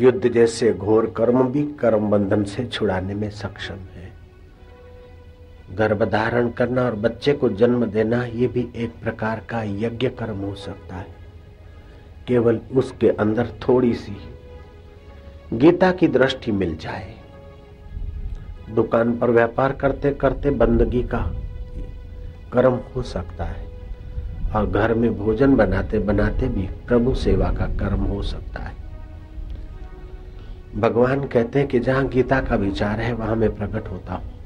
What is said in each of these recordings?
युद्ध जैसे घोर कर्म भी कर्म बंधन से छुड़ाने में सक्षम है। गर्भ धारण करना और बच्चे को जन्म देना, ये भी एक प्रकार का यज्ञ कर्म हो सकता है। केवल उसके अंदर थोड़ी सी गीता की दृष्टि मिल जाए। दुकान पर व्यापार करते करते बंदगी का कर्म हो सकता है और घर में भोजन बनाते बनाते भी प्रभु सेवा का कर्म हो सकता है। भगवान कहते हैं कि जहाँ गीता का विचार है, वहाँ मैं प्रकट होता हूँ।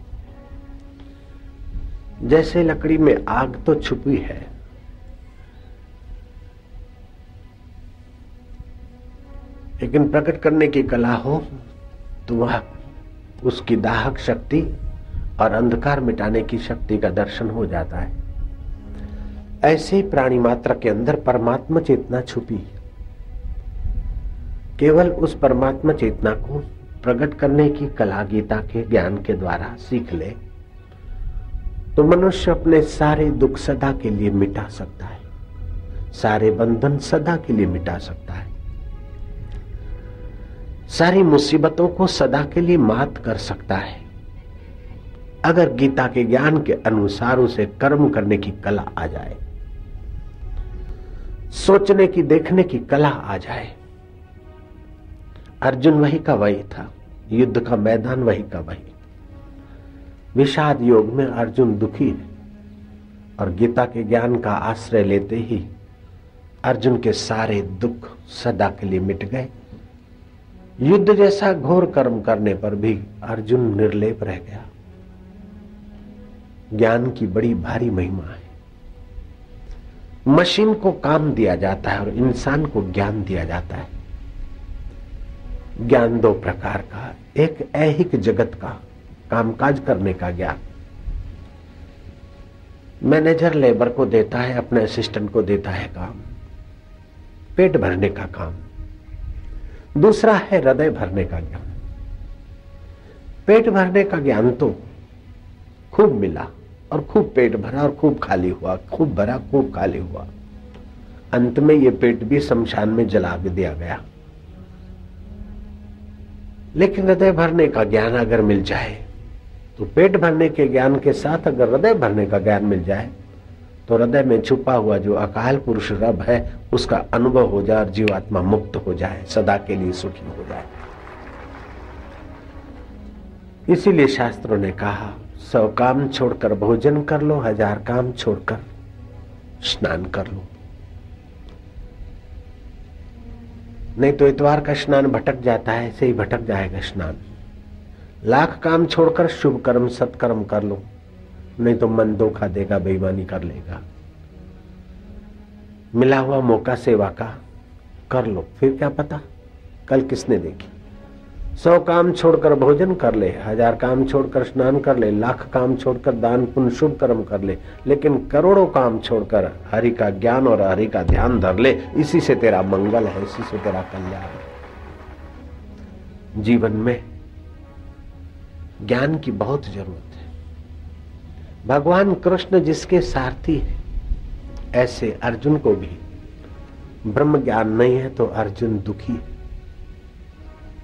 जैसे लकड़ी में आग तो छुपी है, लेकिन प्रकट करने की कला हो तो वह उसकी दाहक शक्ति और अंधकार मिटाने की शक्ति का दर्शन हो जाता है। ऐसे ही प्राणी मात्र के अंदर परमात्मा चेतना छुपी केवल उस परमात्मा चेतना को प्रकट करने की कला गीता के ज्ञान के द्वारा सीख ले तो मनुष्य अपने सारे दुख सदा के लिए मिटा सकता है। सारे बंधन सदा के लिए मिटा सकता है। सारी मुसीबतों को सदा के लिए मात कर सकता है। अगर गीता के ज्ञान के अनुसार उसे कर्म करने की कला आ जाए, सोचने की, देखने की कला आ जाए अर्जुन वही का वही था, युद्ध का मैदान वही का वही। विषाद योग में अर्जुन दुखी है और गीता के ज्ञान का आश्रय लेते ही अर्जुन के सारे दुख सदा के लिए मिट गए। युद्ध जैसा घोर कर्म करने पर भी अर्जुन निर्लेप रह गया। ज्ञान की बड़ी भारी महिमा है। मशीन को काम दिया जाता है और इंसान को ज्ञान दिया जाता है। ज्ञान दो प्रकार का, एक ऐहिक जगत का, कामकाज करने का ज्ञान। मैनेजर लेबर को देता है, अपने असिस्टेंट को देता है काम। पेट भरने का काम। दूसरा है हृदय भरने का ज्ञान। पेट भरने का ज्ञान तो खूब मिला, और खूब पेट भरा, और खूब खाली हुआ, खूब भरा, खूब खाली हुआ। अंत में ये पेट भी शमशान में जला दिया गया। लेकिन हृदय भरने का ज्ञान अगर मिल जाए तो पेट भरने के ज्ञान के साथ अगर हृदय भरने का ज्ञान मिल जाए तो हृदय में छुपा हुआ जो अकाल पुरुष रब है, उसका अनुभव हो जाए और जीवात्मा मुक्त हो जाए, सदा के लिए सुखी हो जाए। इसीलिए शास्त्रों ने कहा, सौ काम छोड़कर भोजन कर लो, हज़ार काम छोड़कर स्नान कर लो। नहीं तो इतवार का स्नान भटक जाता है, ऐसे ही भटक जाएगा स्नान। लाख काम छोड़कर शुभ कर्म, सत्कर्म कर लो, नहीं तो मन धोखा देगा, बेईमानी कर लेगा। मिला हुआ मौका सेवा का, कर लो। फिर क्या पता? कल किसने देखी? सौ काम छोड़कर भोजन कर ले, हज़ार काम छोड़कर स्नान कर ले, लाख काम छोड़कर दान पुण्य, शुभ कर्म कर ले, लेकिन करोड़ों काम छोड़कर हरि का ज्ञान और हरि का ध्यान धर ले, इसी से तेरा मंगल है, इसी से तेरा कल्याण है। जीवन में ज्ञान की बहुत ज़रूरत है। भगवान कृष्ण जिसके सारथी है, ऐसे अर्जुन को भी ब्रह्म ज्ञान नहीं है तो अर्जुन दुखी है।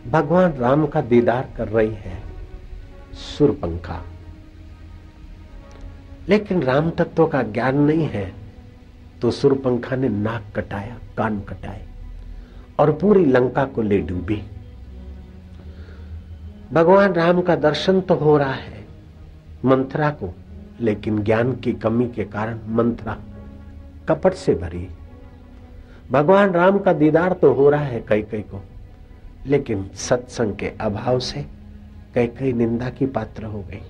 भगवान राम का दीदार कर रही है सुरपंखा। लेकिन राम तत्व का ज्ञान नहीं है तो सुरपंखा ने नाक कटाया, कान कटाए और पूरी लंका को ले डूबी। भगवान राम का दर्शन तो हो रहा है मंथरा को, लेकिन ज्ञान की कमी के कारण मंथरा कपट से भरी। भगवान राम का दीदार तो हो रहा है कई कई को लेकिन सत्संग के अभाव से कई कई निंदा की पात्र हो गई।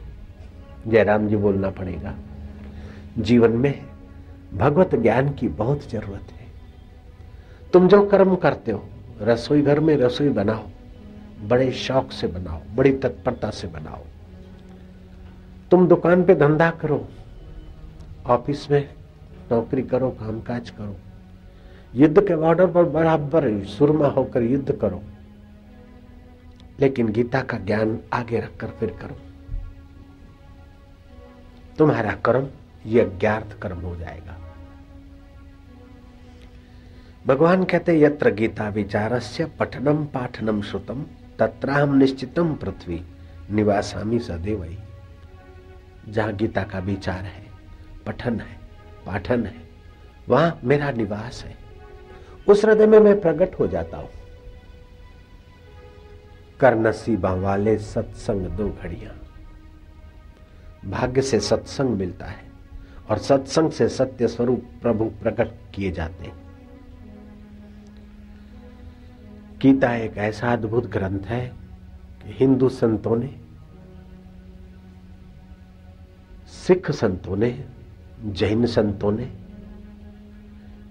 जयराम जी बोलना पड़ेगा, जीवन में भगवत ज्ञान की बहुत ज़रूरत है। तुम जो कर्म करते हो, रसोई घर में रसोई बनाओ, बड़े शौक से बनाओ, बड़ी तत्परता से बनाओ। तुम दुकान पे धंधा करो, ऑफ़िस में नौकरी करो, कामकाज करो, युद्ध के बॉर्डर पर बराबर सुरमा होकर युद्ध करो। लेकिन गीता का ज्ञान आगे रखकर फिर करो। तुम्हारा कर्म यज्ञार्थ कर्म हो जाएगा। भगवान कहते, यत्र गीता विचारस्य पठनम पाठनम श्रुतम तत्राहम निश्चितम पृथ्वी, निवासामी सदैव। जहाँ गीता का विचार है, पठन है, पाठन है, वहाँ मेरा निवास है। उस हृदय में मैं प्रकट हो जाता हूँ। कर नसीबा वाले सत्संग दो घड़िया। भाग्य से सत्संग मिलता है और सत्संग से सत्य स्वरूप प्रभु प्रकट किए जाते हैं। गीता एक ऐसा अद्भुत ग्रंथ है कि हिंदू संतों ने, सिख संतों ने, जैन संतों ने,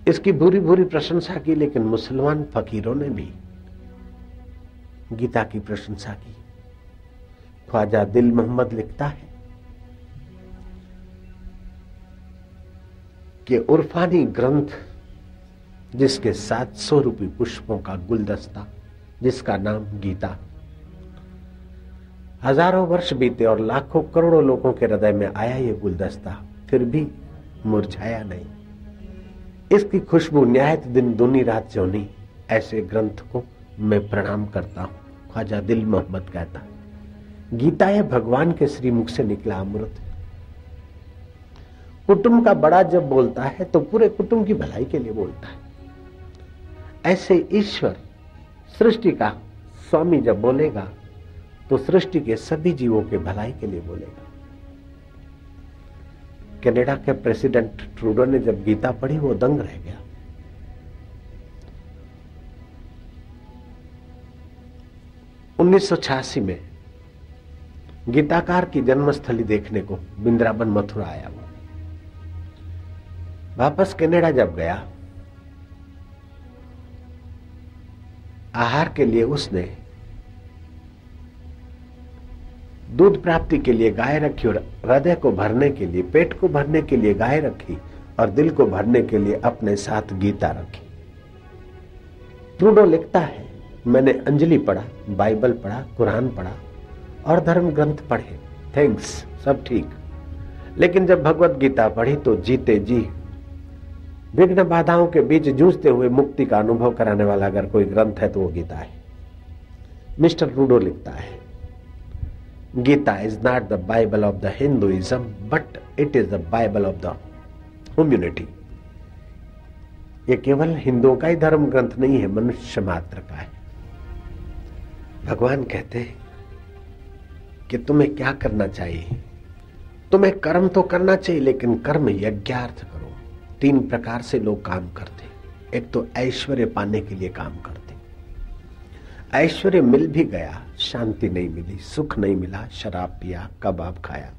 इसकी बुरी बुरी प्रशंसा की, लेकिन मुसलमान फकीरों ने भी गीता की प्रशंसा की। ख्वाजा दिल मोहम्मद लिखता है कि उर्फानी ग्रंथ जिसके सात सौ रूपी पुष्पों का गुलदस्ता, जिसका नाम गीता। हज़ारों वर्ष बीते और लाखों करोड़ों लोगों के हृदय में आया ये गुलदस्ता, फिर भी मुरझाया नहीं। इसकी खुशबू न्यायत दिन दुनी रात जोनी ऐसे ग्रंथ को मैं प्रणाम करता हूँ। ख्वाजा दिल मोहम्मद कहता गीता है, भगवान के श्रीमुख से निकला अमृत। कुटुंब का बड़ा जब बोलता है तो पूरे कुटुंब की भलाई के लिए बोलता है। ऐसे ईश्वर सृष्टि का स्वामी जब बोलेगा तो सृष्टि के सभी जीवों के भलाई के लिए बोलेगा। कनाडा के प्रेसिडेंट ट्रूडो ने जब गीता पढ़ी, वो दंग रह गया। उन्नीस सौ छियासी में गीताकार की जन्मस्थली देखने को बिंद्राबन मथुरा आया वो। वापस कनाडा जब गया, आहार के लिए उसने दूध प्राप्ति के लिए गाय रखी और हृदय को भरने के लिए, पेट को भरने के लिए गाय रखी और दिल को भरने के लिए अपने साथ गीता रखी। ट्रूडो लिखता है मैंने अंजलि पढ़ा, बाइबल पढ़ा, कुरान पढ़ा और धर्म ग्रंथ पढ़े। थैंक्स सब ठीक। लेकिन जब भगवत गीता पढ़ी तो जीते जी। विघ्न बाधाओं के बीच जूझते हुए मुक्ति का अनुभव कराने वाला अगर कोई ग्रंथ है तो वो गीता है। मिस्टर रूडो लिखता है, Gita is not the Bible of the Hinduism but it is the Bible of the humanity ये केवल हिंदुओं का ही धर्म ग्रंथ नहीं है, मनुष्य मात्र का है। भगवान कहते हैं कि तुम्हें क्या करना चाहिए? तुम्हें कर्म तो करना चाहिए, लेकिन कर्म यज्ञार्थ करो। तीन प्रकार से लोग काम करते एक तो ऐश्वर्य पाने के लिए काम करते ऐश्वर्य मिल भी गया, शांति नहीं मिली, सुख नहीं मिला, शराब पिया, कबाब खाया,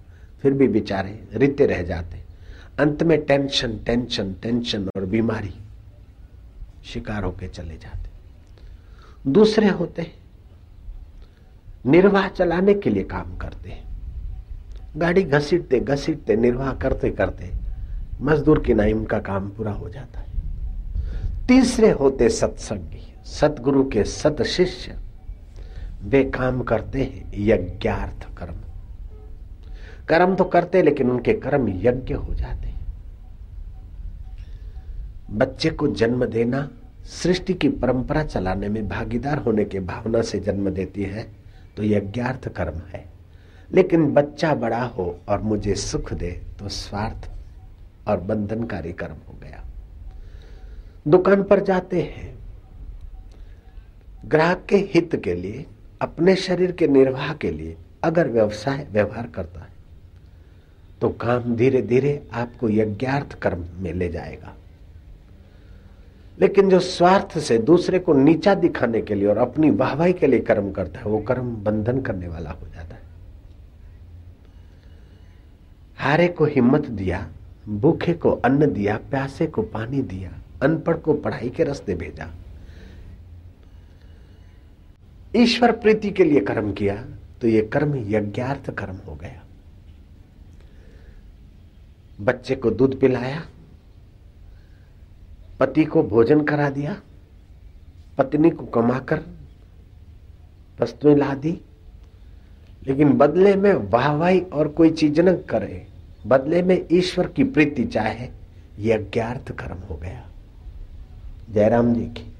फिर भी बेचारे रिते रह जाते अंत में टेंशन टेंशन टेंशन और बीमारी शिकार होके चले जाते दूसरे होते निर्वाह चलाने के लिए काम करते हैं। गाड़ी घसीटते घसीटते, निर्वाह करते करते मजदूर की नाइम का काम पूरा हो जाता है। तीसरे होते सत्संगी, सतगुरु के सत शिष्य वे काम करते हैं यज्ञार्थ कर्म। कर्म तो करते लेकिन उनके कर्म यज्ञ हो जाते हैं। बच्चे को जन्म देना, सृष्टि की परंपरा चलाने में भागीदार होने के भावना से जन्म देती है। तो यज्ञार्थ कर्म है। लेकिन बच्चा बड़ा हो और मुझे सुख दे तो स्वार्थ और बंधनकारी कर्म हो गया। दुकान पर जाते हैं। ग्राहक के हित के लिए, अपने शरीर के निर्वाह के लिए अगर व्यवसाय व्यवहार करता है तो काम धीरे धीरे आपको यज्ञार्थ कर्म में ले जाएगा। लेकिन जो स्वार्थ से दूसरे को नीचा दिखाने के लिए और अपनी वाहवाही के लिए कर्म करता है, वो कर्म बंधन करने वाला हो जाता है। हारे को हिम्मत दिया, भूखे को अन्न दिया, प्यासे को पानी दिया, अनपढ़ को पढ़ाई के रास्ते भेजा। ईश्वर प्रीति के लिए कर्म किया तो यह कर्म यज्ञार्थ कर्म हो गया। बच्चे को दूध पिलाया पति को भोजन करा दिया, पत्नी को कमाकर वस्तुएँ ला दी। लेकिन बदले में वाहवाही और कोई चीज़ न करे, बदले में ईश्वर की प्रीति चाहे यज्ञार्थ कर्म हो गया। जयराम जी की।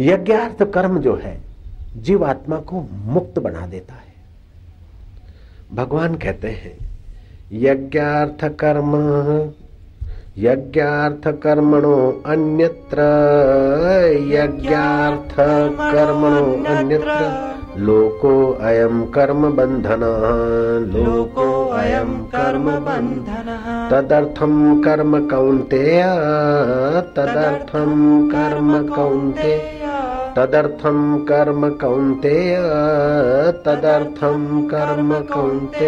यज्ञार्थ कर्म जो है, जीवात्मा को मुक्त बना देता है। भगवान कहते हैं, यज्ञार्थ कर्म यज्ञार्थ कर्मणो अन्यत्र। यज्ञार्थ कर्मणो अन्यत्र। लोको अयम कर्म बंधन लोको अयम कर्म बन्धनः तदर्थम कर्म कौन्तेय। तदर्थम कर्म कौन्ते तदर्थम कर्म कौन्तेय। तदर्थम कर्म कौन्ते